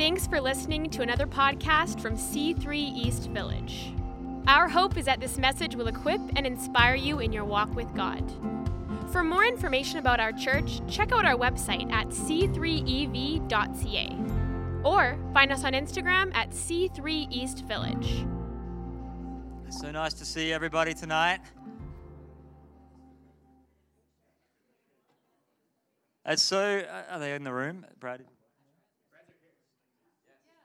Thanks for listening to another podcast from C3 East Village. Our hope is that this message will equip and inspire you in your walk with God. For more information about our church, check out our website at c3ev.ca or find us on Instagram at C3 East Village. So nice to see everybody tonight. It's so, are they in the room, Brad?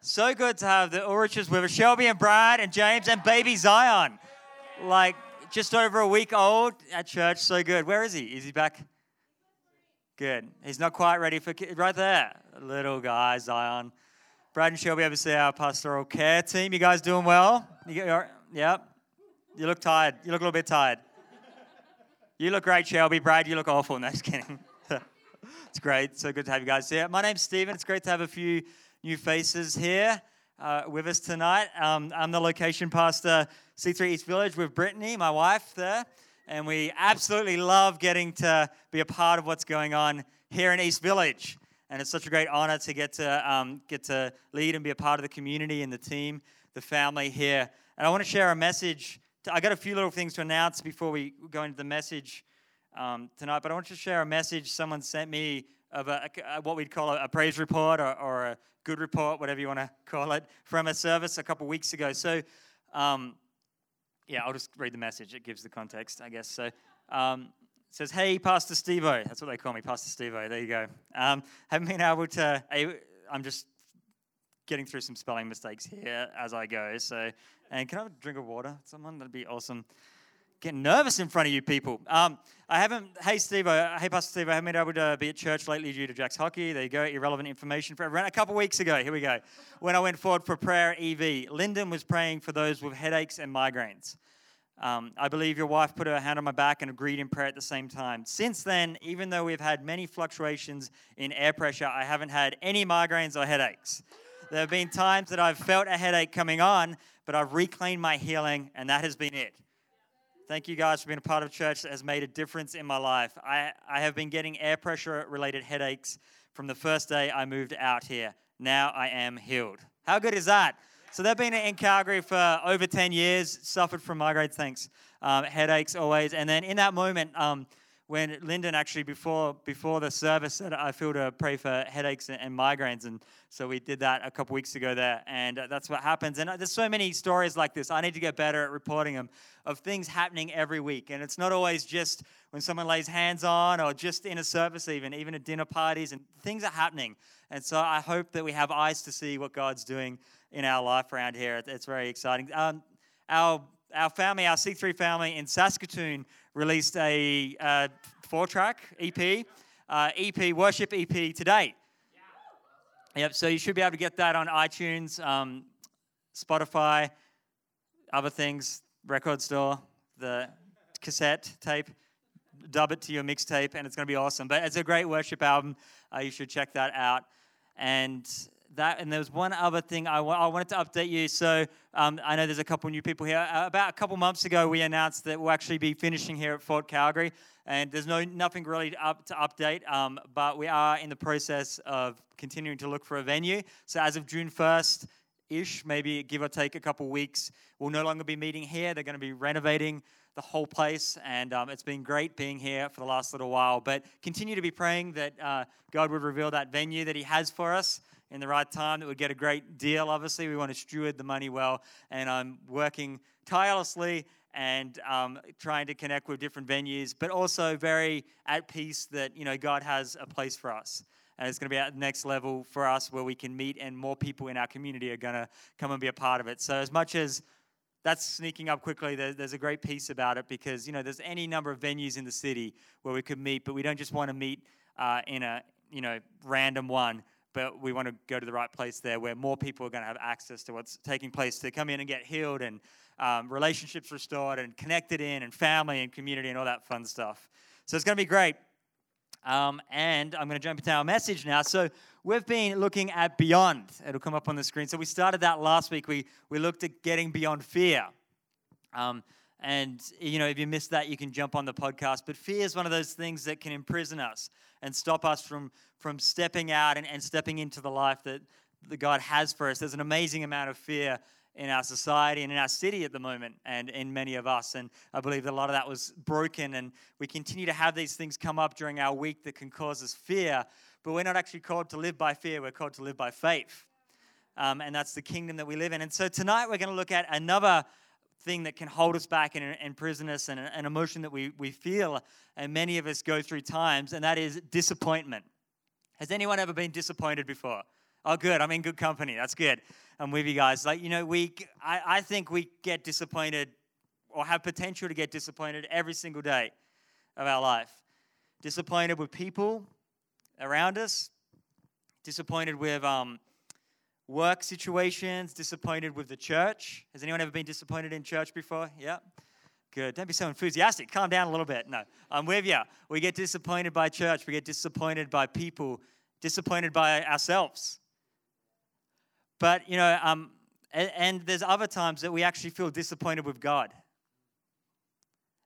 So good to have the Ulriches with us, Shelby and Brad and James and baby Zion. Like just over a week old at church. So good. Where is he? Is he back? Good. He's not quite ready for right there. Little guy, Zion. Brad and Shelby, obviously our pastoral care team. You guys doing well? You, yep. You look tired. You look a little bit tired. You look great, Shelby. Brad, you look awful. No, just kidding. it's great. So good to have you guys here. My name's Stephen. It's great to have a few new faces here uh, with us tonight. Um, I'm the location pastor, C3 East Village, with Brittany, my wife, there. And we absolutely love getting to be a part of what's going on here in East Village. And it's such a great honor to get to um, get to lead and be a part of the community and the team, the family here. And I want to share a message. To, I got a few little things to announce before we go into the message um, tonight, but I want to share a message someone sent me of a, a, what we'd call a, a praise report or, or, a good report, whatever you want to call it, from a service a couple weeks ago. So, um, yeah, I'll just read the message. It gives the context, I guess. So, um, it says, "Hey, Pastor Stevo." That's what they call me, Pastor Stevo. There you go. Um, haven't been able to. I'm just getting through some spelling mistakes here as I go. So, and can I have a drink of water? Someone that'd be awesome getting nervous in front of you people. Um, I haven't, hey Steve, uh, hey Pastor Steve, I haven't been able to be at church lately due to Jack's hockey. There you go, irrelevant information for everyone. A couple weeks ago, here we go, when I went forward for prayer EV, Lyndon was praying for those with headaches and migraines. Um, I believe your wife put her hand on my back and agreed in prayer at the same time. Since then, even though we've had many fluctuations in air pressure, I haven't had any migraines or headaches. There have been times that I've felt a headache coming on, but I've reclaimed my healing, and that has been it. Thank you guys for being a part of church that has made a difference in my life. I, I have been getting air pressure related headaches from the first day I moved out here. Now I am healed. How good is that? So they've been in Calgary for over 10 years, suffered from migraines, thanks, um, headaches always. And then in that moment, um, when Lyndon actually before before the service said I feel to pray for headaches and, and migraines, and so we did that a couple weeks ago there, and uh, that's what happens. And uh, there's so many stories like this. I need to get better at reporting them of things happening every week, and it's not always just when someone lays hands on or just in a service, even even at dinner parties, and things are happening. And so I hope that we have eyes to see what God's doing in our life around here. It's very exciting. Um, our our family, our C3 family in Saskatoon, released a uh, four track EP, uh, EP, worship EP today. Yep, so you should be able to get that on iTunes, um, Spotify, other things, record store, the cassette tape. Dub it to your mixtape, and it's going to be awesome. But it's a great worship album. Uh, you should check that out. And that. And there was one other thing I, w- I wanted to update you. So um, I know there's a couple new people here. Uh, about a couple months ago, we announced that we'll actually be finishing here at Fort Calgary. And there's no nothing really up to update, um, but we are in the process of continuing to look for a venue. So as of June 1st, ish, maybe give or take a couple weeks. We'll no longer be meeting here. They're going to be renovating the whole place, and um, it's been great being here for the last little while. But continue to be praying that uh, God would reveal that venue that He has for us in the right time that would get a great deal. Obviously, we want to steward the money well, and I'm working tirelessly and um, trying to connect with different venues, but also very at peace that you know God has a place for us. And it's going to be at the next level for us where we can meet, and more people in our community are going to come and be a part of it. So, as much as that's sneaking up quickly. There's a great piece about it because you know there's any number of venues in the city where we could meet, but we don't just want to meet uh, in a you know random one but we want to go to the right place there where more people are going to have access to what's taking place to come in and get healed and um, relationships restored and connected in and family and community and all that fun stuff. So it's going to be great. Um, and I'm going to jump into our message now. So we've been looking at beyond. It'll come up on the screen. So we started that last week. We we looked at getting beyond fear. Um, and, you know, if you missed that, you can jump on the podcast. But fear is one of those things that can imprison us and stop us from, from stepping out and, and stepping into the life that, that God has for us. There's an amazing amount of fear in our society and in our city at the moment, and in many of us. And I believe that a lot of that was broken, and we continue to have these things come up during our week that can cause us fear. But we're not actually called to live by fear, we're called to live by faith. Um, and that's the kingdom that we live in. And so tonight we're going to look at another thing that can hold us back and imprison us and an emotion that we, we feel and many of us go through times, and that is disappointment. Has anyone ever been disappointed before? Oh, good. I'm in good company. That's good. I'm with you guys. Like, you know, we, I, I think we get disappointed or have potential to get disappointed every single day of our life. Disappointed with people around us, disappointed with um, work situations, disappointed with the church. Has anyone ever been disappointed in church before? Yeah. Good. Don't be so enthusiastic. Calm down a little bit. No, I'm with you. We get disappointed by church. We get disappointed by people, disappointed by ourselves. But, you know, um, and, and there's other times that we actually feel disappointed with God.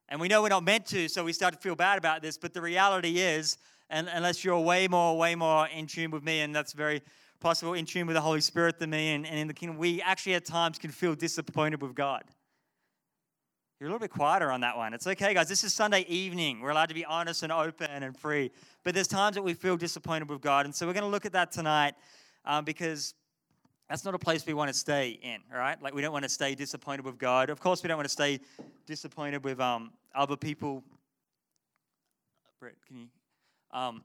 And we know we're not meant to, so we start to feel bad about this. But the reality is, and unless you're way more, way more in tune with me, and that's very possible in tune with the Holy Spirit than me and, and in the kingdom, we actually at times can feel disappointed with God. You're a little bit quieter on that one. It's okay, guys. This is Sunday evening. We're allowed to be honest and open and free. But there's times that we feel disappointed with God. And so we're going to look at that tonight um, because that's not a place we want to stay in, right? Like we don't want to stay disappointed with God. Of course, we don't want to stay disappointed with um, other people. Brett, can you? Um,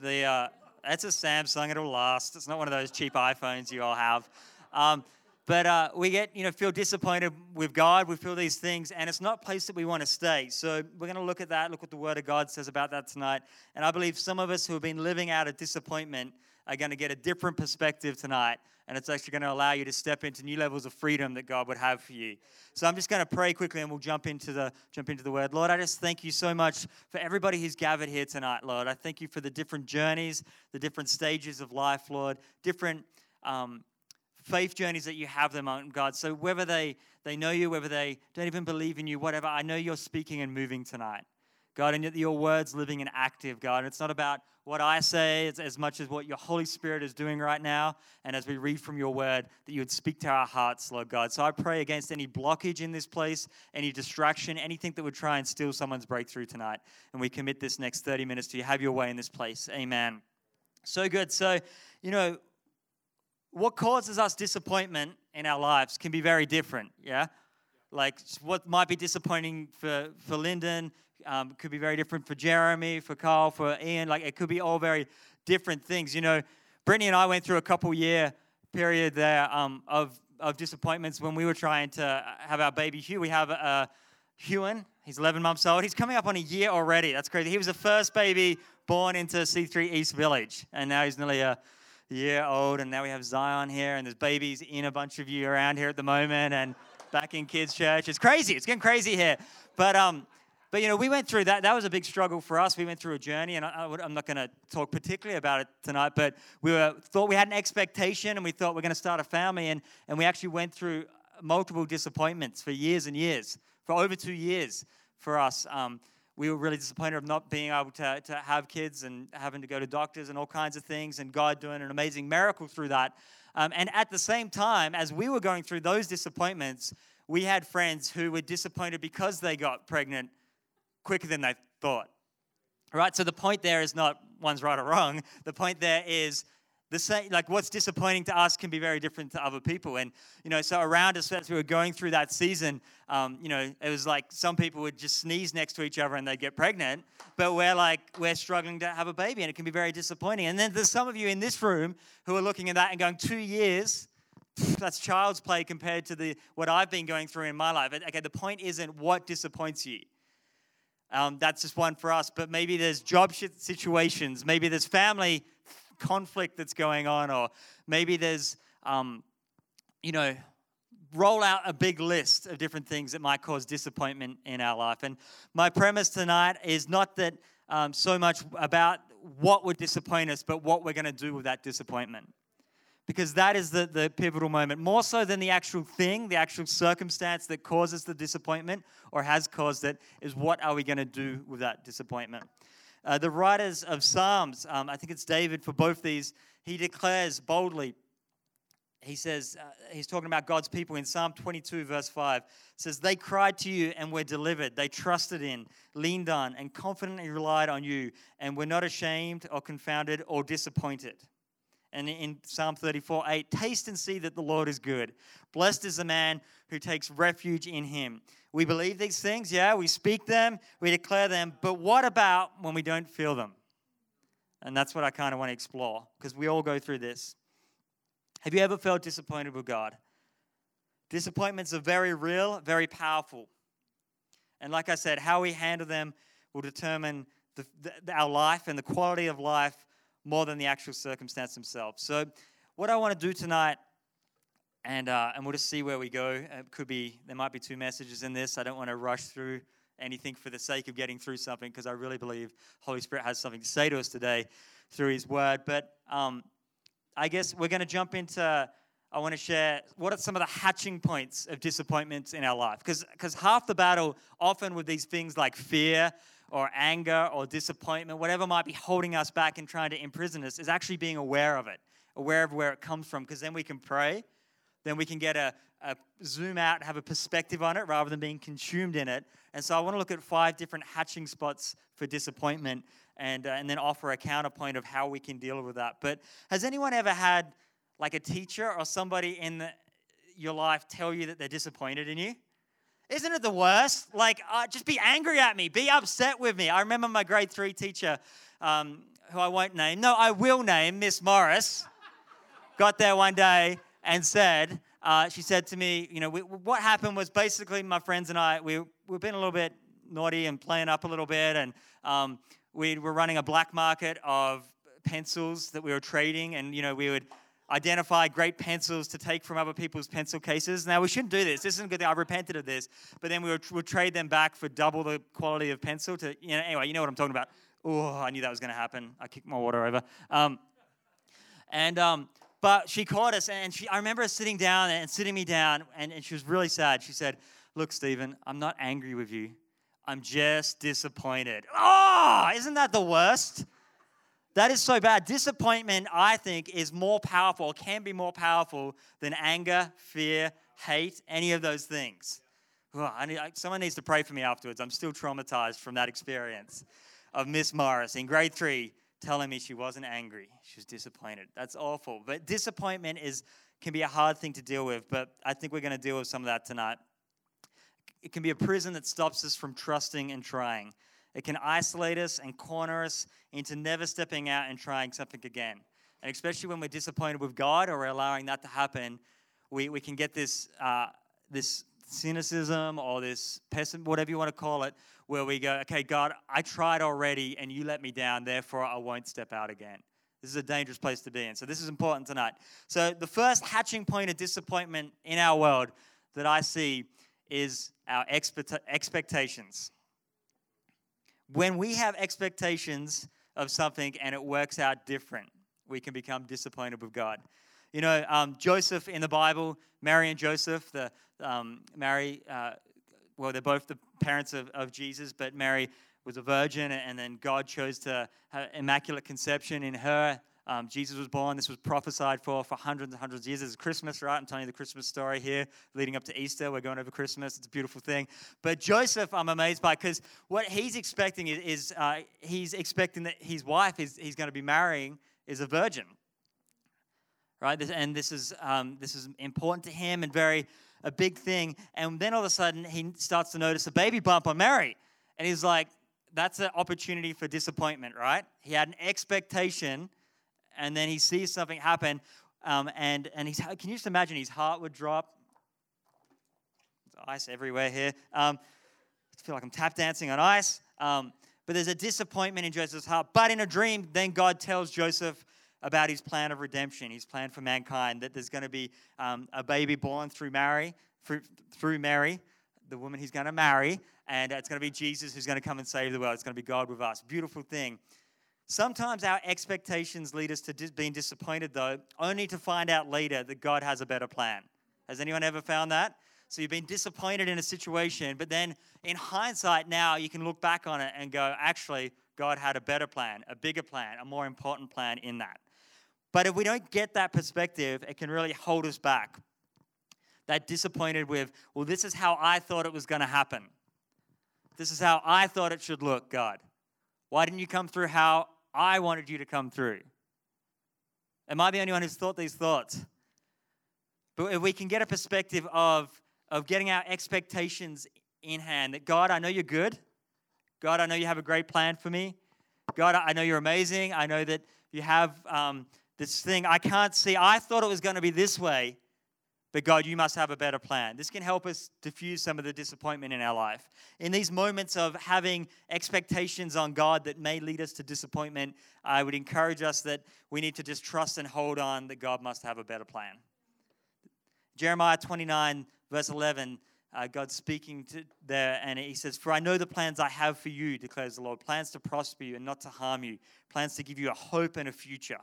the uh, it's a Samsung. It'll last. It's not one of those cheap iPhones you all have. Um, but uh, we get, you know, feel disappointed with God. We feel these things, and it's not a place that we want to stay. So we're going to look at that, look what the Word of God says about that tonight. And I believe some of us who have been living out of disappointment are going to get a different perspective tonight. And it's actually going to allow you to step into new levels of freedom that God would have for you. So I'm just going to pray quickly and we'll jump into the jump into the word. Lord, I just thank you so much for everybody who's gathered here tonight, Lord. I thank you for the different journeys, the different stages of life, Lord, different um, faith journeys that you have them on, God. So whether they, they know you, whether they don't even believe in you, whatever, I know you're speaking and moving tonight. God, and your words living and active, God. And It's not about what I say it's as much as what your Holy Spirit is doing right now. And as we read from your word, that you would speak to our hearts, Lord God. So I pray against any blockage in this place, any distraction, anything that would try and steal someone's breakthrough tonight. And we commit this next 30 minutes to you. Have your way in this place. Amen. So good. So, you know, what causes us disappointment in our lives can be very different, yeah? Like what might be disappointing for, for Lyndon um, could be very different for Jeremy, for Carl, for Ian. Like it could be all very different things. You know, Brittany and I went through a couple year period there um, of, of disappointments when we were trying to have our baby Hugh. We have uh, Hewan, he's 11 months old. He's coming up on a year already. That's crazy. He was the first baby born into C3 East Village, and now he's nearly a year old. And now we have Zion here, and there's babies in a bunch of you around here at the moment, and back in kids' church. It's crazy. It's getting crazy here. But um, but you know, we went through that. That was a big struggle for us. We went through a journey, and I, am not going to talk particularly about it tonight. But we were, thought we had an expectation, and we thought we are going to start a family, and and we actually went through multiple disappointments for years and years, for over two years for us. Um, we were really disappointed of not being able to, to have kids and having to go to doctors and all kinds of things, and God doing an amazing miracle through that. Um, and at the same time, as we were going through those disappointments, we had friends who were disappointed because they got pregnant quicker than they thought. Right? So the point there is not one's right or wrong. The point there is the same, like what's disappointing to us can be very different to other people. And, you know, so around us as we were going through that season, um, you know, it was like some people would just sneeze next to each other and they'd get pregnant, but we're like, we're struggling to have a baby and it can be very disappointing. And then there's some of you in this room who are looking at that and going, two years, that's child's play compared to the what I've been going through in my life. Okay, the point isn't what disappoints you. Um, that's just one for us. But maybe there's job situations, maybe there's family conflict that's going on, or maybe there's, um, you know, roll out a big list of different things that might cause disappointment in our life. And my premise tonight is not that um, so much about what would disappoint us, but what we're going to do with that disappointment because that is the, the pivotal moment. More so than the actual thing, the actual circumstance that causes the disappointment or has caused it, is what are we going to do with that disappointment? Uh, the writers of Psalms, um, I think it's David for both these, he declares boldly he says, uh, he's talking about God's people in Psalm 22, verse 5. says, They cried to you and were delivered. They trusted in, leaned on, and confidently relied on you, and were not ashamed or confounded or disappointed. And in Psalm 34, 8, taste and see that the Lord is good. Blessed is the man who takes refuge in him. We believe these things, yeah, we speak them, we declare them, but what about when we don't feel them? And that's what I kind of want to explore because we all go through this. Have you ever felt disappointed with God? Disappointments are very real, very powerful. And like I said, how we handle them will determine the, the, our life and the quality of life more than the actual circumstance themselves. So, what I want to do tonight, and, uh, and we'll just see where we go. It could be, there might be two messages in this. I don't want to rush through anything for the sake of getting through something because I really believe Holy Spirit has something to say to us today through His Word. But um, I guess we're going to jump into. I want to share what are some of the hatching points of disappointments in our life because half the battle often with these things like fear or anger or disappointment, whatever might be holding us back and trying to imprison us, is actually being aware of it, aware of where it comes from, because then we can pray, then we can get a, a zoom out, have a perspective on it rather than being consumed in it. And so I want to look at five different hatching spots for disappointment and, uh, and then offer a counterpoint of how we can deal with that. But has anyone ever had like a teacher or somebody in the, your life tell you that they're disappointed in you? Isn't it the worst? Like, uh, just be angry at me, be upset with me. I remember my grade three teacher, um, who I won't name, no, I will name, Miss Morris, got there one day and said, uh, she said to me, you know, we, what happened was basically my friends and I, we, we've been a little bit naughty and playing up a little bit, and um, we were running a black market of pencils that we were trading, and, you know, we would identify great pencils to take from other people's pencil cases. Now, we shouldn't do this. This isn't good. I repented of this. But then we would, would trade them back for double the quality of pencil to, you know, anyway, you know what I'm talking about. Oh, I knew that was going to happen. I kicked my water over. Um, and, um, but she caught us, and she, I remember her sitting down and sitting me down, and, and she was really sad. She said, Look, Stephen, I'm not angry with you. I'm just disappointed. Oh, isn't that the worst? That is so bad. Disappointment, I think, is more powerful, can be more powerful than anger, fear, hate, any of those things. Oh, need, someone needs to pray for me afterwards. I'm still traumatized from that experience of Miss Morris in grade three telling me she wasn't angry. She was disappointed. That's awful. But disappointment is can be a hard thing to deal with, but I think we're going to deal with some of that tonight. It can be a prison that stops us from trusting and trying. It can isolate us and corner us into never stepping out and trying something again. And especially when we're disappointed with God or allowing that to happen, we, we can get this, uh, this cynicism or this pessimism, whatever you want to call it, where we go, okay, God, I tried already and you let me down, therefore I won't step out again. This is a dangerous place to be in. So, this is important tonight. So, the first hatching point of disappointment in our world that I see is our expect- expectations when we have expectations of something and it works out different, we can become disappointed with God. You know, um, Joseph in the Bible, Mary and Joseph, the um, Mary, uh, well, they're both the parents of, of Jesus, but Mary was a virgin, and then God chose to have immaculate conception in her um, Jesus was born. This was prophesied for for hundreds and hundreds of years. It's Christmas, right? I'm telling you the Christmas story here, leading up to Easter. We're going over Christmas. It's a beautiful thing. But Joseph, I'm amazed by because what he's expecting is, is uh, he's expecting that his wife is he's going to be marrying is a virgin, right? And this is um, this is important to him and very a big thing. And then all of a sudden he starts to notice a baby bump on Mary, and he's like, "That's an opportunity for disappointment, right?" He had an expectation and then he sees something happen, um, and, and he's, can you just imagine his heart would drop? There's ice everywhere here. Um, I feel like I'm tap dancing on ice. Um, but there's a disappointment in Joseph's heart. But in a dream, then God tells Joseph about his plan of redemption, his plan for mankind, that there's going to be um, a baby born through Mary, through, through Mary, the woman he's going to marry, and it's going to be Jesus who's going to come and save the world. It's going to be God with us. Beautiful thing. Sometimes our expectations lead us to dis- being disappointed, though, only to find out later that God has a better plan. Has anyone ever found that? So you've been disappointed in a situation, but then in hindsight, now you can look back on it and go, actually, God had a better plan, a bigger plan, a more important plan in that. But if we don't get that perspective, it can really hold us back. That disappointed with, well, this is how I thought it was going to happen. This is how I thought it should look, God. Why didn't you come through how I wanted you to come through? Am I the only one who's thought these thoughts? But if we can get a perspective of, of getting our expectations in hand, that God, I know you're good. God, I know you have a great plan for me. God, I know you're amazing. I know that you have um, this thing I can't see. I thought it was going to be this way, but God, you must have a better plan. This can help us diffuse some of the disappointment in our life. In these moments of having expectations on God that may lead us to disappointment, I would encourage us that we need to just trust and hold on that God must have a better plan. Jeremiah 29, verse 11, uh, God's speaking to there, and he says, For I know the plans I have for you, declares the Lord plans to prosper you and not to harm you, plans to give you a hope and a future.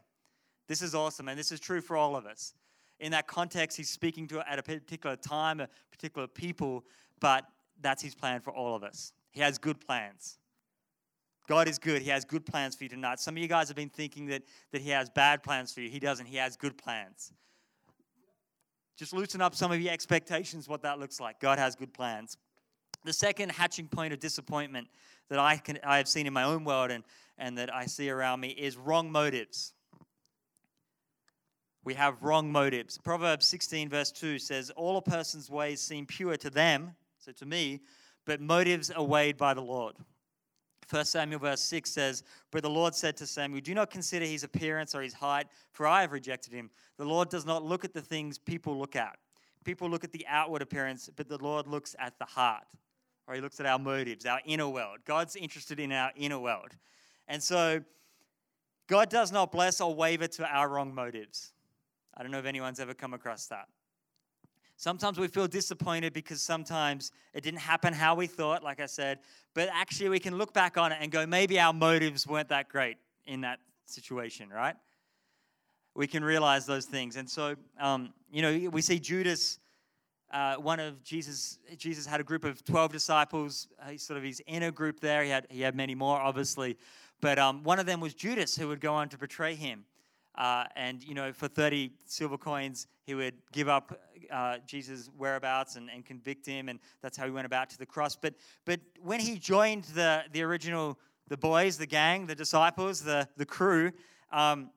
This is awesome, and this is true for all of us in that context, he's speaking to at a particular time, a particular people, but that's his plan for all of us. He has good plans. God is good. He has good plans for you tonight. Some of you guys have been thinking that, that He has bad plans for you. He doesn't. He has good plans. Just loosen up some of your expectations, what that looks like. God has good plans. The second hatching point of disappointment that I, can, I have seen in my own world and, and that I see around me is wrong motives we have wrong motives. Proverbs 16, verse 2 says, All a person's ways seem pure to them, so to me, but motives are weighed by the Lord. 1 Samuel verse 6 says, But the Lord said to Samuel, Do not consider his appearance or his height, for I have rejected him. The Lord does not look at the things people look at. People look at the outward appearance, but the Lord looks at the heart, or he looks at our motives, our inner world. God's interested in our inner world. And so, God does not bless or waver to our wrong motives. I don't know if anyone's ever come across that. Sometimes we feel disappointed because sometimes it didn't happen how we thought, like I said, but actually we can look back on it and go, maybe our motives weren't that great in that situation, right? We can realize those things. And so, um, you know, we see Judas, uh, one of Jesus, Jesus had a group of 12 disciples, uh, sort of his inner group there. He had, he had many more, obviously. But um, one of them was Judas, who would go on to betray him. Uh, and, you know, for 30 silver coins, he would give up uh, Jesus' whereabouts and, and convict him. And that's how he went about to the cross. But, but when he joined the, the original, the boys, the gang, the disciples, the, the crew, um,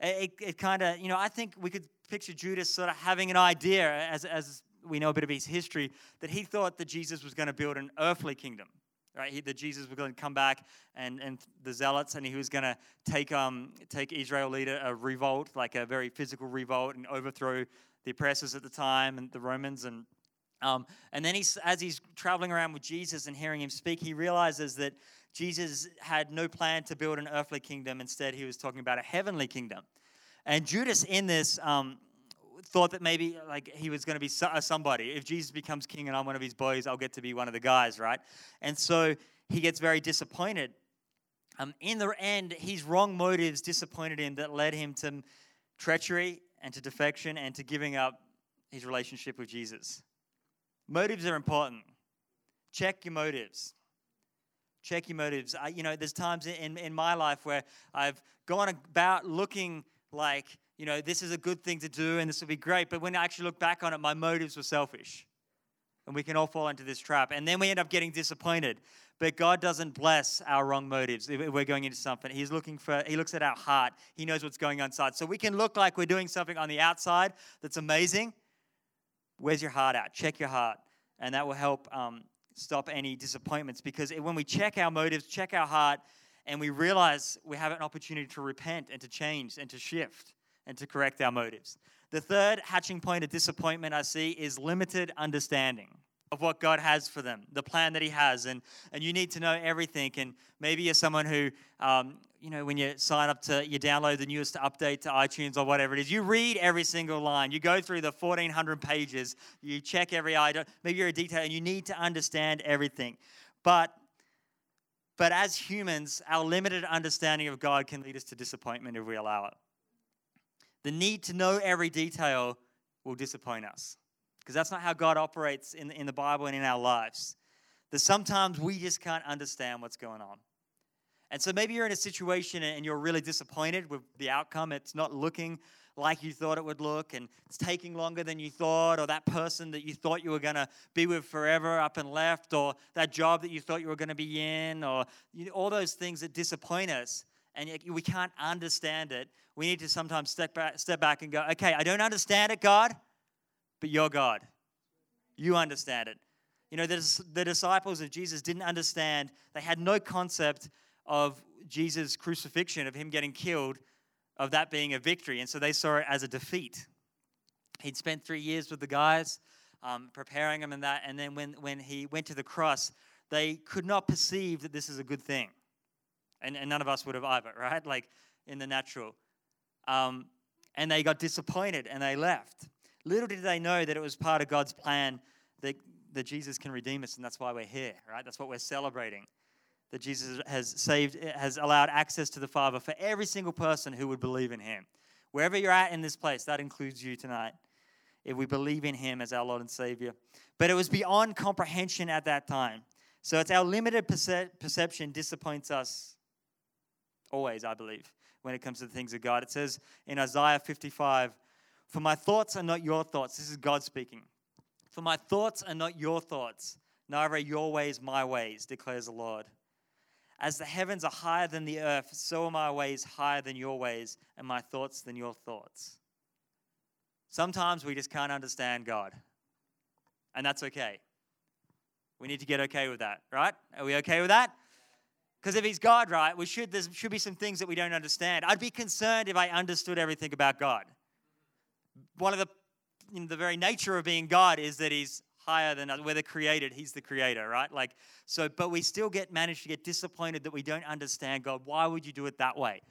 it, it kind of, you know, I think we could picture Judas sort of having an idea, as, as we know a bit of his history, that he thought that Jesus was going to build an earthly kingdom right? He, that Jesus was going to come back and, and the zealots, and he was going to take um take Israel lead a, a revolt, like a very physical revolt, and overthrow the oppressors at the time and the Romans. And um, and then he's as he's traveling around with Jesus and hearing him speak, he realizes that Jesus had no plan to build an earthly kingdom. Instead, he was talking about a heavenly kingdom. And Judas, in this, um, thought that maybe like he was going to be somebody. If Jesus becomes king and I'm one of his boys, I'll get to be one of the guys, right? And so he gets very disappointed. Um, in the end, his wrong motives disappointed him that led him to treachery and to defection and to giving up his relationship with Jesus. Motives are important. Check your motives. Check your motives. I, you know, there's times in, in my life where I've gone about looking like you know, this is a good thing to do and this will be great. But when I actually look back on it, my motives were selfish. And we can all fall into this trap. And then we end up getting disappointed. But God doesn't bless our wrong motives if we're going into something. He's looking for, He looks at our heart. He knows what's going on inside. So we can look like we're doing something on the outside that's amazing. Where's your heart at? Check your heart. And that will help um, stop any disappointments because when we check our motives, check our heart, and we realize we have an opportunity to repent and to change and to shift and to correct our motives. The third hatching point of disappointment I see is limited understanding of what God has for them, the plan that He has. And, and you need to know everything. And maybe you're someone who, um, you know, when you sign up to, you download the newest update to iTunes or whatever it is, you read every single line. You go through the 1,400 pages, you check every item. Maybe you're a detail and you need to understand everything. But but as humans, our limited understanding of God can lead us to disappointment if we allow it. The need to know every detail will disappoint us because that's not how God operates in, in the Bible and in our lives. That sometimes we just can't understand what's going on. And so maybe you're in a situation and you're really disappointed with the outcome. It's not looking like you thought it would look, and it's taking longer than you thought, or that person that you thought you were going to be with forever up and left, or that job that you thought you were going to be in, or you know, all those things that disappoint us, and we can't understand it. We need to sometimes step back, step back and go, okay, I don't understand it, God, but you're God. You understand it. You know, the, the disciples of Jesus didn't understand, they had no concept of Jesus' crucifixion, of him getting killed, of that being a victory. And so they saw it as a defeat. He'd spent three years with the guys, um, preparing them and that. And then when, when he went to the cross, they could not perceive that this is a good thing. And, and none of us would have either, right? Like in the natural. Um, and they got disappointed and they left. Little did they know that it was part of God's plan that, that Jesus can redeem us, and that's why we're here, right? That's what we're celebrating that Jesus has saved, has allowed access to the Father for every single person who would believe in Him. Wherever you're at in this place, that includes you tonight, if we believe in Him as our Lord and Savior. But it was beyond comprehension at that time. So it's our limited perce- perception disappoints us always, I believe, when it comes to the things of God. It says in Isaiah 55, For my thoughts are not your thoughts. This is God speaking. For my thoughts are not your thoughts, neither are your ways my ways, declares the Lord. As the heavens are higher than the earth, so are my ways higher than your ways, and my thoughts than your thoughts. Sometimes we just can't understand God, and that's okay. We need to get okay with that, right? Are we okay with that? Because if He's God, right, we should, there should be some things that we don't understand. I'd be concerned if I understood everything about God. One of the, you know, the very nature of being God is that He's higher than us. We're the created, He's the creator, right? Like, so, but we still get managed to get disappointed that we don't understand God. Why would you do it that way?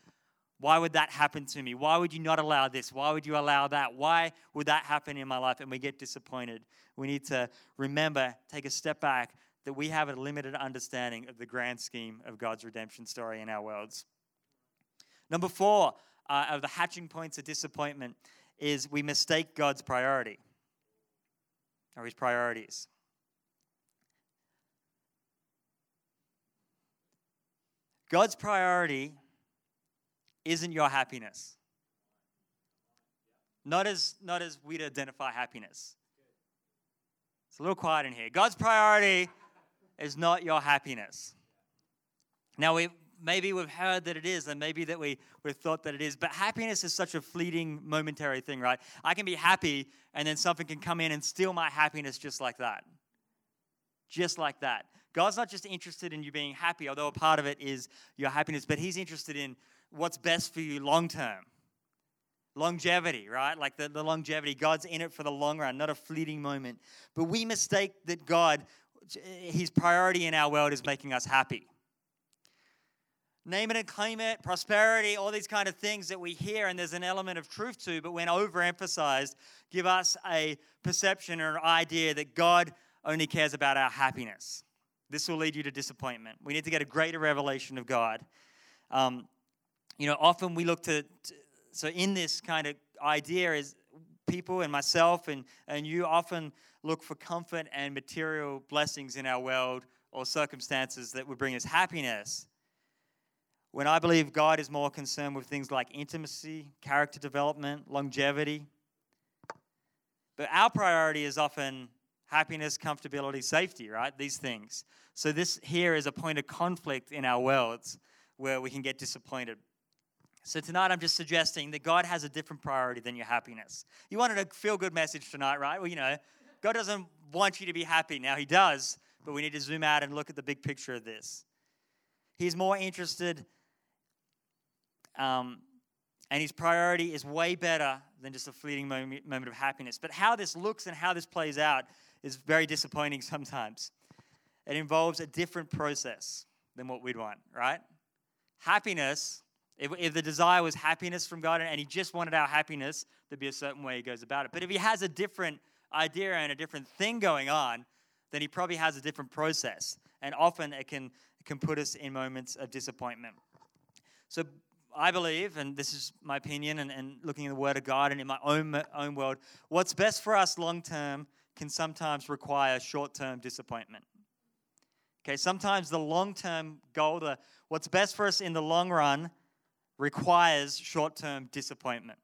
Why would that happen to me? Why would you not allow this? Why would you allow that? Why would that happen in my life? And we get disappointed. We need to remember, take a step back, that we have a limited understanding of the grand scheme of God's redemption story in our worlds. Number four uh, of the hatching points of disappointment is we mistake God's priority or his priorities. God's priority isn't your happiness. Not as, not as we'd identify happiness. It's a little quiet in here. God's priority is not your happiness. Now, we, maybe we've heard that it is, and maybe that we, we've thought that it is, but happiness is such a fleeting, momentary thing, right? I can be happy, and then something can come in and steal my happiness just like that. Just like that. God's not just interested in you being happy, although a part of it is your happiness, but He's interested in what's best for you long term. Longevity, right? Like the, the longevity. God's in it for the long run, not a fleeting moment. But we mistake that God, His priority in our world is making us happy name it and claim it, prosperity, all these kind of things that we hear, and there's an element of truth to, but when overemphasized, give us a perception or an idea that God only cares about our happiness. This will lead you to disappointment. We need to get a greater revelation of God. Um, you know, often we look to, to, so in this kind of idea is people and myself and, and you often look for comfort and material blessings in our world or circumstances that would bring us happiness when I believe God is more concerned with things like intimacy, character development, longevity. But our priority is often happiness, comfortability, safety, right? These things. So, this here is a point of conflict in our worlds where we can get disappointed. So, tonight I'm just suggesting that God has a different priority than your happiness. You wanted a feel good message tonight, right? Well, you know, God doesn't want you to be happy. Now, He does, but we need to zoom out and look at the big picture of this. He's more interested um, and his priority is way better than just a fleeting moment, moment of happiness. But how this looks and how this plays out is very disappointing sometimes. It involves a different process than what we'd want, right? Happiness, if, if the desire was happiness from God and he just wanted our happiness, there'd be a certain way he goes about it. But if he has a different idea and a different thing going on, then he probably has a different process. And often it can, it can put us in moments of disappointment. So I believe, and this is my opinion, and, and looking at the Word of God and in my own, own world, what's best for us long term can sometimes require short term disappointment. Okay, sometimes the long term goal, the, what's best for us in the long run requires short term disappointment.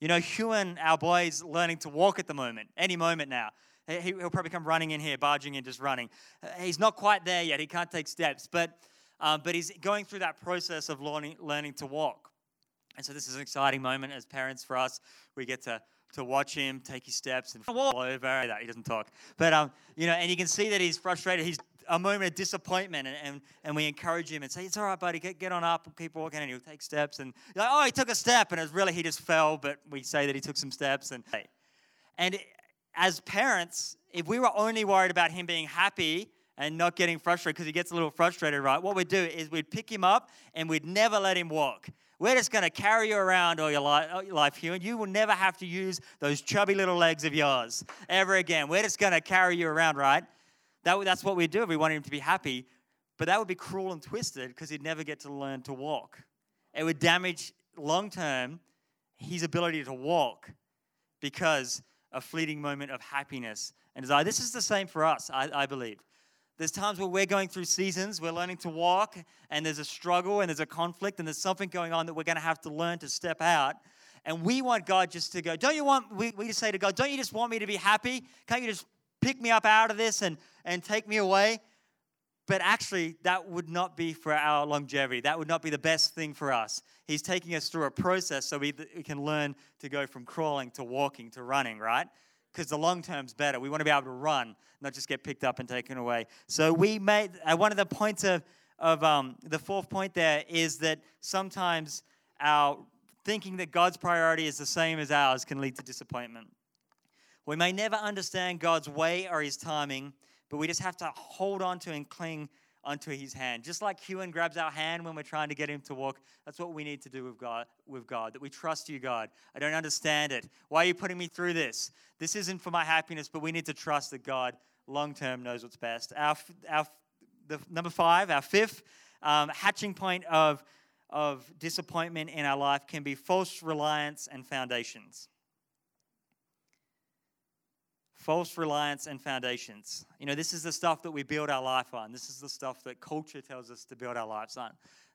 You know, Hewan, our boy, is learning to walk at the moment, any moment now. He'll probably come running in here, barging in, just running. Uh, he's not quite there yet. He can't take steps, but, um, but he's going through that process of learning, learning to walk. And so this is an exciting moment as parents for us. We get to to watch him take his steps and fall over he doesn't talk but um you know and you can see that he's frustrated he's a moment of disappointment and, and, and, we encourage him and say, It's all right, buddy, get, get on up, keep walking, and he'll take steps. And like, oh, he took a step, and it's really he just fell, but we say that he took some steps. And, and as parents, if we were only worried about him being happy and not getting frustrated because he gets a little frustrated, right? What we'd do is we'd pick him up and we'd never let him walk. We're just going to carry you around all your life, Hugh, and you will never have to use those chubby little legs of yours ever again. We're just going to carry you around, right? That, that's what we do if we want him to be happy. But that would be cruel and twisted because he'd never get to learn to walk. It would damage long term his ability to walk because a fleeting moment of happiness and desire. This is the same for us, I, I believe. There's times where we're going through seasons, we're learning to walk, and there's a struggle and there's a conflict, and there's something going on that we're going to have to learn to step out. And we want God just to go, don't you want, we, we just say to God, don't you just want me to be happy? Can't you just pick me up out of this and, and take me away. But actually, that would not be for our longevity. That would not be the best thing for us. He's taking us through a process so we, we can learn to go from crawling to walking to running, right? Because the long term's better. We want to be able to run, not just get picked up and taken away. So we made uh, one of the points of, of um, the fourth point there is that sometimes our thinking that God's priority is the same as ours can lead to disappointment. We may never understand God's way or his timing, but we just have to hold on to and cling onto his hand. Just like Hewan grabs our hand when we're trying to get him to walk, that's what we need to do with God, with God. That we trust you, God. I don't understand it. Why are you putting me through this? This isn't for my happiness, but we need to trust that God long term knows what's best. Our, our the, number five, our fifth um, hatching point of, of disappointment in our life can be false reliance and foundations false reliance and foundations. You know, this is the stuff that we build our life on. This is the stuff that culture tells us to build our lives on.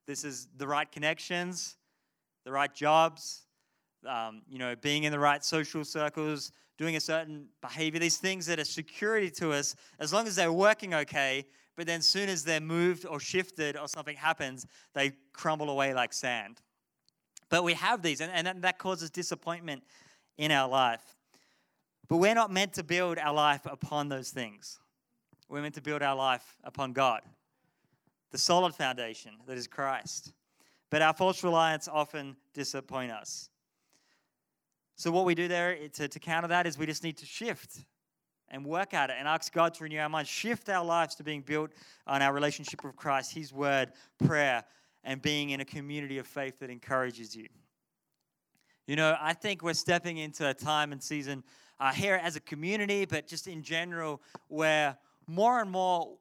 This is the right connections, the right jobs, um, you know, being in the right social circles, doing a certain behavior, these things that are security to us as long as they're working okay, but then soon as they're moved or shifted or something happens, they crumble away like sand. But we have these, and, and that causes disappointment in our life. But we're not meant to build our life upon those things. We're meant to build our life upon God, the solid foundation that is Christ. But our false reliance often disappoint us. So what we do there to, to counter that is we just need to shift and work at it and ask God to renew our minds, shift our lives to being built on our relationship with Christ, His Word, prayer, and being in a community of faith that encourages you. You know, I think we're stepping into a time and season uh, here as a community, but just in general, where more and more,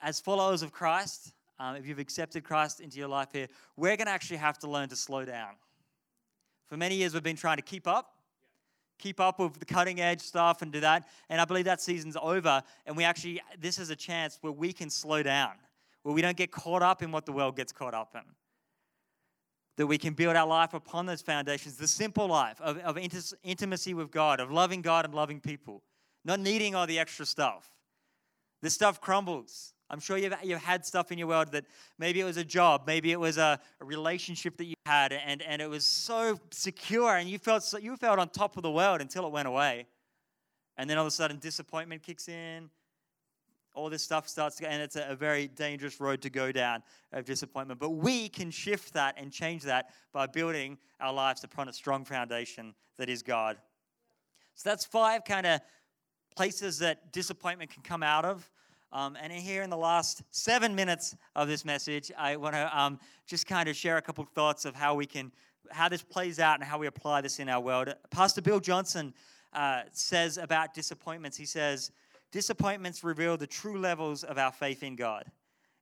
as followers of Christ, um, if you've accepted Christ into your life here, we're going to actually have to learn to slow down. For many years, we've been trying to keep up, keep up with the cutting edge stuff and do that. And I believe that season's over. And we actually, this is a chance where we can slow down, where we don't get caught up in what the world gets caught up in that we can build our life upon those foundations the simple life of, of intimacy with God, of loving God and loving people, not needing all the extra stuff. This stuff crumbles. I'm sure you've, you've had stuff in your world that maybe it was a job, maybe it was a, a relationship that you had, and, and it was so secure, and you felt, so, you felt on top of the world until it went away. And then all of a sudden, disappointment kicks in, all this stuff starts to, and it's a, a, very dangerous road to go down of disappointment. But we can shift that and change that by building our lives upon a strong foundation that is God. So that's five kind of places that disappointment can come out of. Um, and here in the last seven minutes of this message, I want to um, just kind of share a couple thoughts of how we can, how this plays out and how we apply this in our world. Pastor Bill Johnson uh, says about disappointments, he says, Disappointments reveal the true levels of our faith in God.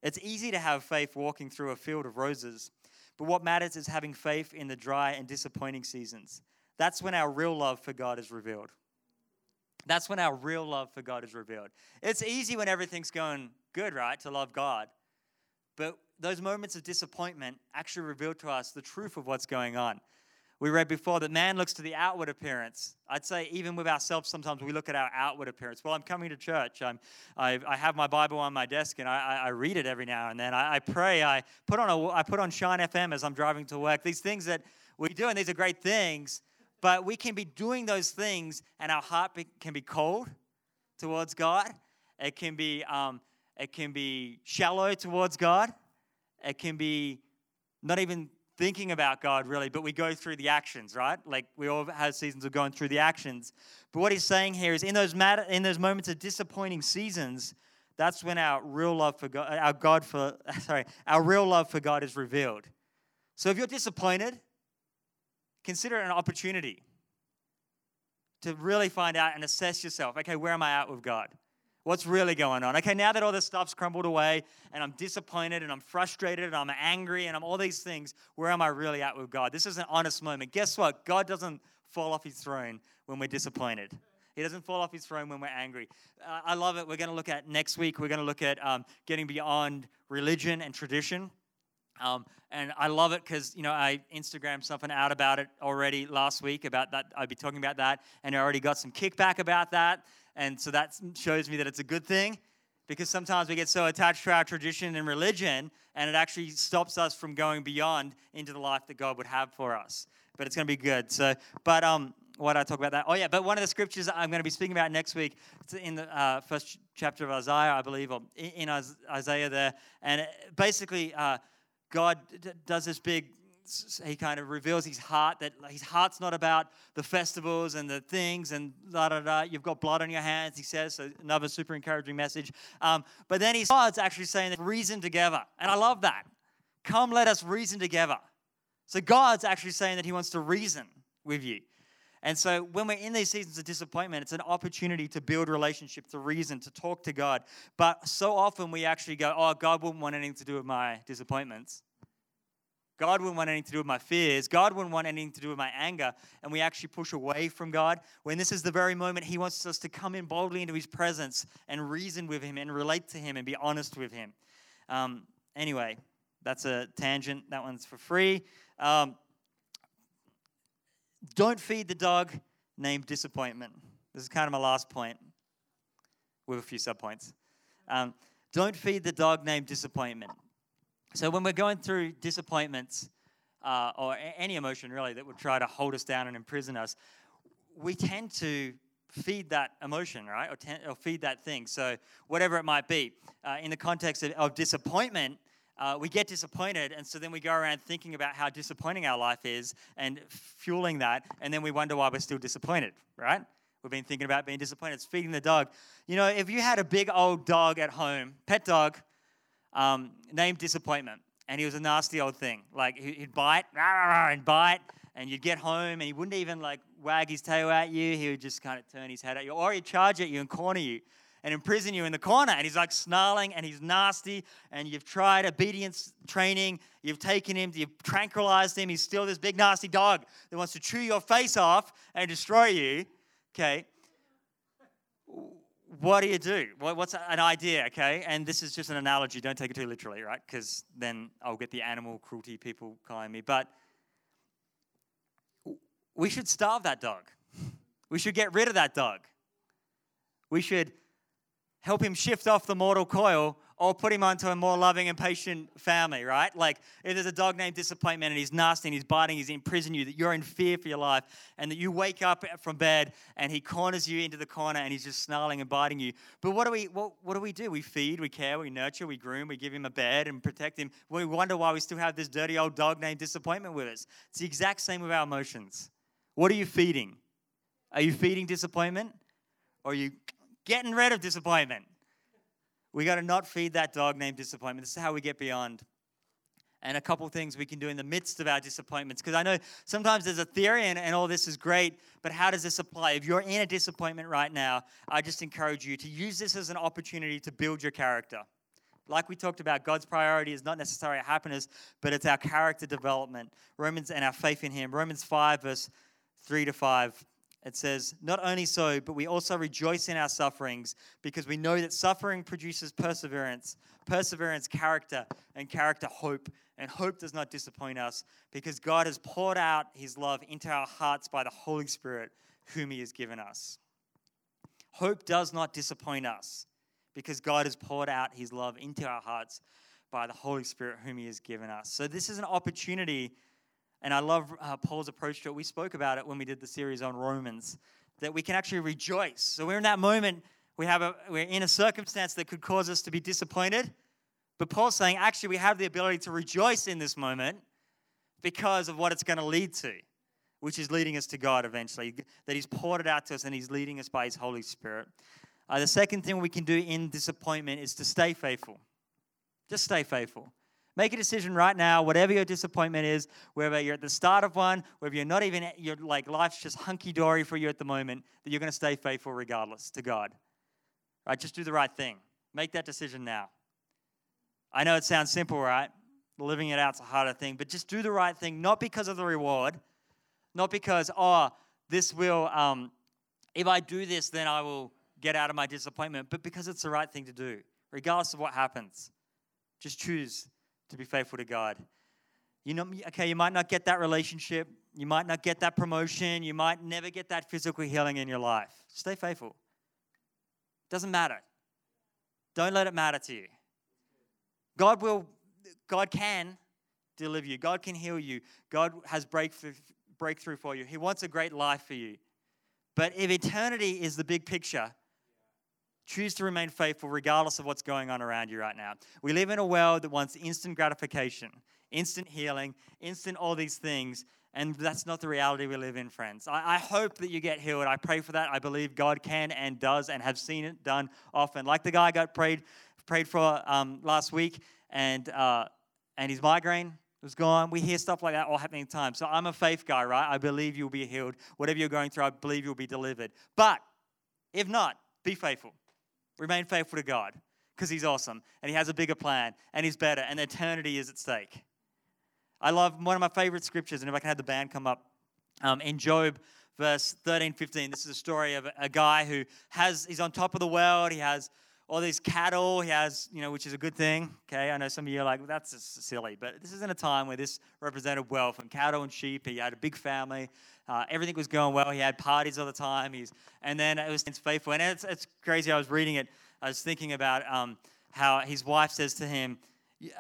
It's easy to have faith walking through a field of roses, but what matters is having faith in the dry and disappointing seasons. That's when our real love for God is revealed. That's when our real love for God is revealed. It's easy when everything's going good, right, to love God. But those moments of disappointment actually reveal to us the truth of what's going on. We read before that man looks to the outward appearance. I'd say even with ourselves, sometimes we look at our outward appearance. Well, I'm coming to church. I'm, I, I have my Bible on my desk and I, I read it every now and then. I, I pray. I put on a, I put on Shine FM as I'm driving to work. These things that we do, and these are great things. But we can be doing those things, and our heart be, can be cold towards God. It can be, um, it can be shallow towards God. It can be not even thinking about God really, but we go through the actions, right? Like we all have seasons of going through the actions. But what he's saying here is in those in those moments of disappointing seasons, that's when our real love for God, our God for sorry, our real love for God is revealed. So if you're disappointed, consider it an opportunity to really find out and assess yourself. Okay, where am I at with God? What's really going on? Okay, now that all this stuff's crumbled away and I'm disappointed and I'm frustrated and I'm angry and I'm all these things, where am I really at with God? This is an honest moment. Guess what? God doesn't fall off his throne when we're disappointed. He doesn't fall off his throne when we're angry. Uh, I love it. We're going to look at next week, we're going to look at um, getting beyond religion and tradition. Um, and I love it because you know I Instagrammed something out about it already last week about that. I'd be talking about that, and I already got some kickback about that. And so that shows me that it's a good thing because sometimes we get so attached to our tradition and religion and it actually stops us from going beyond into the life that God would have for us. But it's going to be good. So, but um, why did I talk about that? Oh yeah, but one of the scriptures I'm going to be speaking about next week, it's in the uh, first chapter of Isaiah, I believe, or in Isaiah there, and basically uh, God does this big he kind of reveals his heart that his heart's not about the festivals and the things and da da da. You've got blood on your hands, he says. So another super encouraging message. Um, but then he heart's actually saying reason together, and I love that. Come, let us reason together. So God's actually saying that he wants to reason with you. And so when we're in these seasons of disappointment, it's an opportunity to build relationship, to reason, to talk to God. But so often we actually go, oh, God wouldn't want anything to do with my disappointments. God wouldn't want anything to do with my fears. God wouldn't want anything to do with my anger. And we actually push away from God when this is the very moment He wants us to come in boldly into His presence and reason with Him and relate to Him and be honest with Him. Um, anyway, that's a tangent. That one's for free. Um, don't feed the dog named disappointment. This is kind of my last point with a few subpoints. Um, don't feed the dog named disappointment. So when we're going through disappointments uh, or any emotion really that would try to hold us down and imprison us, we tend to feed that emotion, right? Or, ten, or feed that thing. So whatever it might be. Uh, in the context of, of disappointment, uh, we get disappointed, and so then we go around thinking about how disappointing our life is and fueling that, and then we wonder why we're still disappointed, right? We've been thinking about being disappointed. It's feeding the dog. You know, if you had a big old dog at home, pet dog, um, named Disappointment. And he was a nasty old thing. Like, he'd bite and bite, and you'd get home, and he wouldn't even like wag his tail at you. He would just kind of turn his head at you, or he'd charge at you and corner you and imprison you in the corner. And he's like snarling and he's nasty. And you've tried obedience training. You've taken him, you've tranquilized him. He's still this big nasty dog that wants to chew your face off and destroy you. Okay what do you do? What's an idea, okay? And this is just an analogy. Don't take it too literally, right? Because then I'll get the animal cruelty people calling me. But we should starve that dog. We should get rid of that dog. We should help him shift off the mortal coil or put him onto a more loving and patient family, right? Like if there's a dog named Disappointment and he's nasty and he's biting, he's in prison you, that you're in fear for your life, and that you wake up from bed and he corners you into the corner and he's just snarling and biting you. But what do we what, what do we do? We feed, we care, we nurture, we groom, we give him a bed and protect him. We wonder why we still have this dirty old dog named Disappointment with us. It's the exact same with our emotions. What are you feeding? Are you feeding disappointment? Or are you getting rid of disappointment? We got to not feed that dog named disappointment. This is how we get beyond. And a couple things we can do in the midst of our disappointments. Because I know sometimes there's a theory and, and all this is great, but how does this apply? If you're in a disappointment right now, I just encourage you to use this as an opportunity to build your character. Like we talked about, God's priority is not necessarily happiness, but it's our character development. Romans and our faith in Him. Romans 5, verse 3 to 5 it says, Not only so, but we also rejoice in our sufferings because we know that suffering produces perseverance, perseverance, character, and character, hope. And hope does not disappoint us because God has poured out his love into our hearts by the Holy Spirit, whom he has given us. Hope does not disappoint us because God has poured out his love into our hearts by the Holy Spirit, whom he has given us. So, this is an opportunity and I love uh, Paul's approach to it. We spoke about it when we did the series on Romans, that we can actually rejoice. So we're in that moment, we have a, we're in a circumstance that could cause us to be disappointed. But Paul's saying, actually, we have the ability to rejoice in this moment because of what it's going to lead to, which is leading us to God eventually, that He's poured it out to us and He's leading us by His Holy Spirit. Uh, the second thing we can do in disappointment is to stay faithful. Just stay faithful. Make a decision right now, whatever your disappointment is, whether you're at the start of one, whether you're not even, you're like life's just hunky dory for you at the moment, that you're going to stay faithful regardless to God. Right? Just do the right thing. Make that decision now. I know it sounds simple, right? Living it out's a harder thing, but just do the right thing, not because of the reward, not because, oh, this will, um, if I do this, then I will get out of my disappointment, but because it's the right thing to do, regardless of what happens. Just choose to be faithful to God. You know, okay, you might not get that relationship, you might not get that promotion, you might never get that physical healing in your life. Stay faithful. Doesn't matter. Don't let it matter to you. God will, God can deliver you. God can heal you. God has breakthrough, breakthrough for you. He wants a great life for you. But if eternity is the big picture, Choose to remain faithful regardless of what's going on around you right now. We live in a world that wants instant gratification, instant healing, instant all these things. And that's not the reality we live in, friends. I, I, hope that you get healed. I pray for that. I believe God can and does and have seen it done often. Like the guy I got prayed, prayed for um, last week, and, uh, and his migraine was gone. We hear stuff like that all happening time. So I'm a faith guy, right? I believe you'll be healed. Whatever you're going through, I believe you'll be delivered. But if not, be faithful. Remain faithful to God because He's awesome and He has a bigger plan and He's better and eternity is at stake. I love one of my favorite scriptures, and if I can have the band come up, um, in Job, verse 13, 15, this is a story of a guy who has, he's on top of the world, he has all these cattle, he has, you know, which is a good thing. Okay, I know some of you are like, well, that's silly, but this is in a time where this represented wealth and cattle and sheep. He had a big family, uh, everything was going well. He had parties all the time. He's, and then it was faithful. And it's, it's crazy. I was reading it. I was thinking about um, how his wife says to him,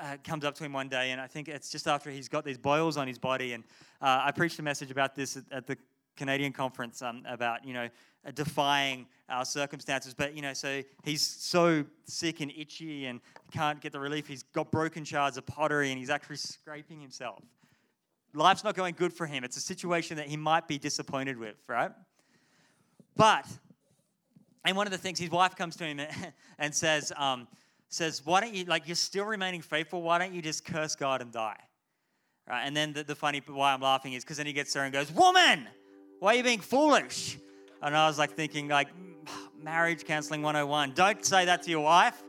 uh, comes up to him one day, and I think it's just after he's got these boils on his body. And uh, I preached a message about this at, at the Canadian conference um, about, you know, defying our circumstances. But, you know, so he's so sick and itchy and can't get the relief. He's got broken shards of pottery and he's actually scraping himself life's not going good for him. It's a situation that he might be disappointed with, right? But, and one of the things, his wife comes to him and says, um, says, why don't you, like, you're still remaining faithful, why don't you just curse God and die? Right? And then the, the funny, why I'm laughing is because then he gets there and goes, woman, why are you being foolish? And I was like thinking, like, marriage counseling 101. Don't say that to your wife.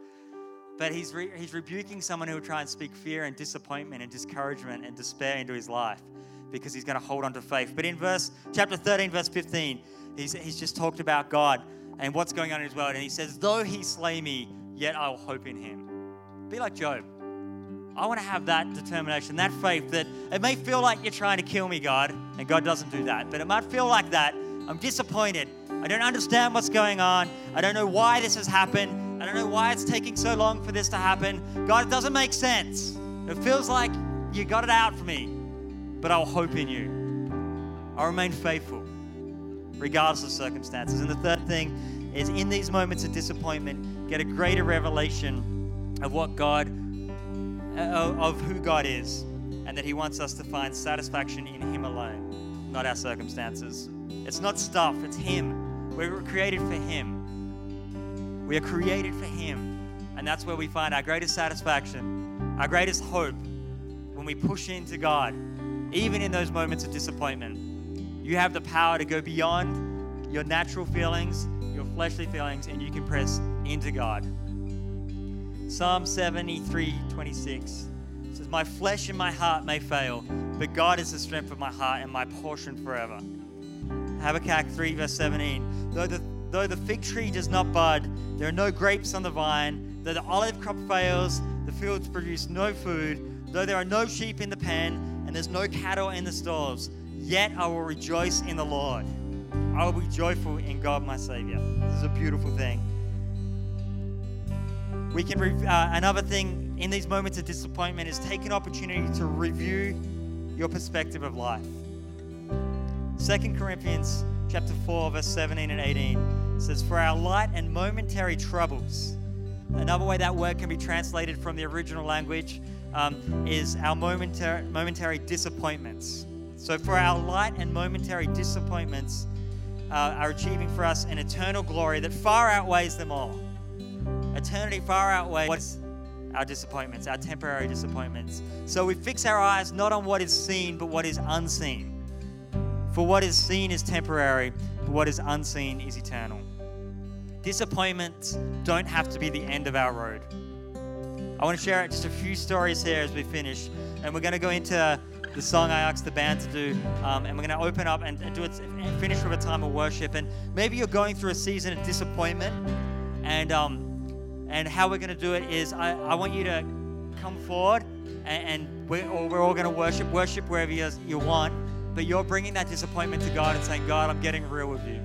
But he's, re- he's rebuking someone who will try and speak fear and disappointment and discouragement and despair into his life because he's going to hold on to faith. But in verse chapter 13, verse 15, he's, he's just talked about God and what's going on in his world. And he says, Though he slay me, yet I will hope in him. Be like Job. I want to have that determination, that faith that it may feel like you're trying to kill me, God, and God doesn't do that. But it might feel like that. I'm disappointed. I don't understand what's going on. I don't know why this has happened. I don't know why it's taking so long for this to happen. God, it doesn't make sense. It feels like you got it out for me, but I'll hope in you. I'll remain faithful, regardless of circumstances. And the third thing is in these moments of disappointment, get a greater revelation of what God, uh, of who God is, and that He wants us to find satisfaction in Him alone, not our circumstances. It's not stuff, it's Him. We were created for Him. We are created for Him. And that's where we find our greatest satisfaction, our greatest hope when we push into God, even in those moments of disappointment. You have the power to go beyond your natural feelings, your fleshly feelings, and you can press into God. Psalm 73 26 says, My flesh and my heart may fail, but God is the strength of my heart and my portion forever. Habakkuk 3, verse 17. Though the, though the fig tree does not bud, there are no grapes on the vine, though the olive crop fails, the fields produce no food, though there are no sheep in the pen, and there's no cattle in the stalls, yet I will rejoice in the Lord. I will be joyful in God my Savior. This is a beautiful thing. We can, uh, another thing in these moments of disappointment is take an opportunity to review your perspective of life. 2 Corinthians chapter 4, verse 17 and 18 says, For our light and momentary troubles, another way that word can be translated from the original language um, is our momentary, momentary disappointments. So, for our light and momentary disappointments uh, are achieving for us an eternal glory that far outweighs them all. Eternity far outweighs our disappointments, our temporary disappointments. So we fix our eyes not on what is seen, but what is unseen. For what is seen is temporary, but what is unseen is eternal. Disappointments don't have to be the end of our road. I want to share just a few stories here as we finish, and we're going to go into the song I asked the band to do, um, and we're going to open up and, and do it, and finish with a time of worship. And maybe you're going through a season of disappointment, and um, and how we're going to do it is I, I want you to come forward, and, and we're, we're all going to worship, worship wherever you, you want, but you're bringing that disappointment to God and saying, God, I'm getting real with you.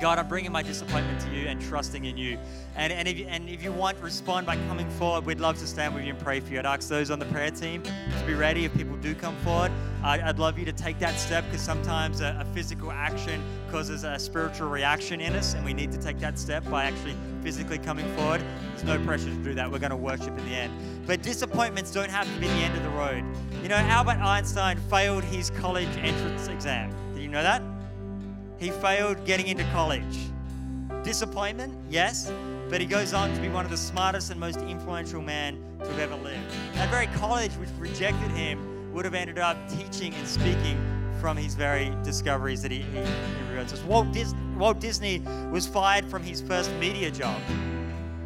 God, I'm bringing my disappointment to you and trusting in you. And, and, if, and if you want, respond by coming forward. We'd love to stand with you and pray for you. I'd ask those on the prayer team to be ready if people do come forward. I'd, I'd love you to take that step because sometimes a, a physical action causes a spiritual reaction in us, and we need to take that step by actually physically coming forward. There's no pressure to do that. We're going to worship in the end. But disappointments don't have to be the end of the road. You know, Albert Einstein failed his college entrance exam. Did you know that? He failed getting into college. Disappointment, yes, but he goes on to be one of the smartest and most influential men to have ever lived. That very college which rejected him would have ended up teaching and speaking from his very discoveries that he, he, he realized. Walt, Dis- Walt Disney was fired from his first media job.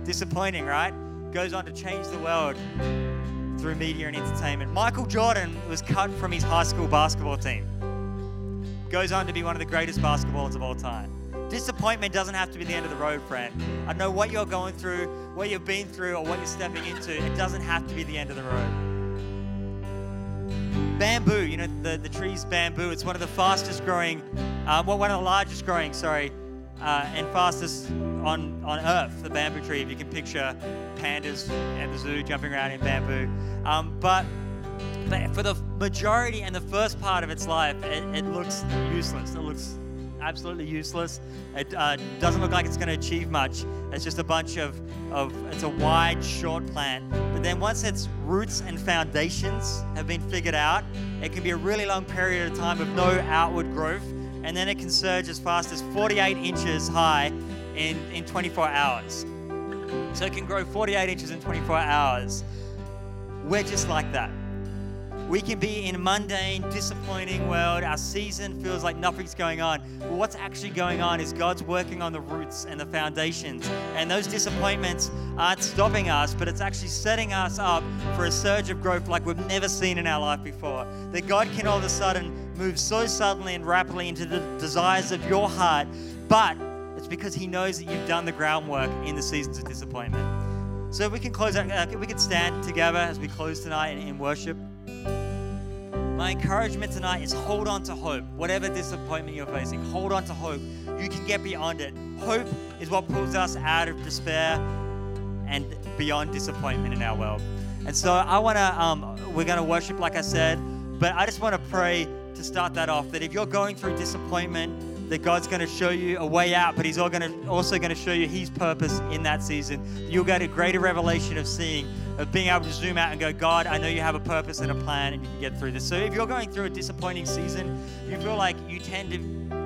Disappointing, right? Goes on to change the world through media and entertainment. Michael Jordan was cut from his high school basketball team goes on to be one of the greatest basketballers of all time. Disappointment doesn't have to be the end of the road, friend. I know what you're going through, what you've been through, or what you're stepping into. It doesn't have to be the end of the road. Bamboo, you know, the, the tree's bamboo. It's one of the fastest growing, um, well, one of the largest growing, sorry, uh, and fastest on, on earth, the bamboo tree. If you can picture pandas at the zoo jumping around in bamboo. Um, but but for the majority and the first part of its life, it, it looks useless. It looks absolutely useless. It uh, doesn't look like it's going to achieve much. It's just a bunch of, of, it's a wide, short plant. But then once its roots and foundations have been figured out, it can be a really long period of time with no outward growth. And then it can surge as fast as 48 inches high in, in 24 hours. So it can grow 48 inches in 24 hours. We're just like that. We can be in a mundane, disappointing world. Our season feels like nothing's going on. But what's actually going on is God's working on the roots and the foundations. And those disappointments aren't stopping us, but it's actually setting us up for a surge of growth like we've never seen in our life before. That God can all of a sudden move so suddenly and rapidly into the desires of your heart, but it's because He knows that you've done the groundwork in the seasons of disappointment. So if we can close out, uh, we can stand together as we close tonight in, in worship. My encouragement tonight is hold on to hope. Whatever disappointment you're facing, hold on to hope. You can get beyond it. Hope is what pulls us out of despair and beyond disappointment in our world. And so I want to, um, we're going to worship, like I said, but I just want to pray to start that off that if you're going through disappointment, that God's going to show you a way out, but He's also going to show you His purpose in that season. You'll get a greater revelation of seeing, of being able to zoom out and go, God, I know you have a purpose and a plan, and you can get through this. So if you're going through a disappointing season, you feel like you tend to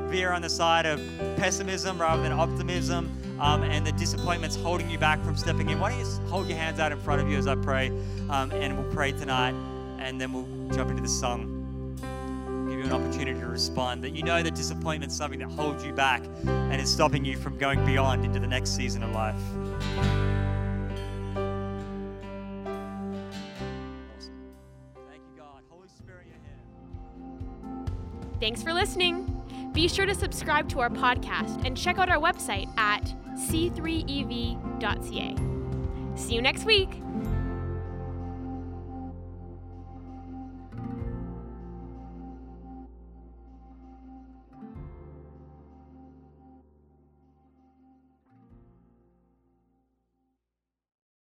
veer on the side of pessimism rather than optimism, um, and the disappointment's holding you back from stepping in. Why don't you hold your hands out in front of you as I pray, um, and we'll pray tonight, and then we'll jump into the song Give you an opportunity to respond. That you know that disappointment is something that holds you back and is stopping you from going beyond into the next season of life. Thanks for listening. Be sure to subscribe to our podcast and check out our website at c3ev.ca. See you next week.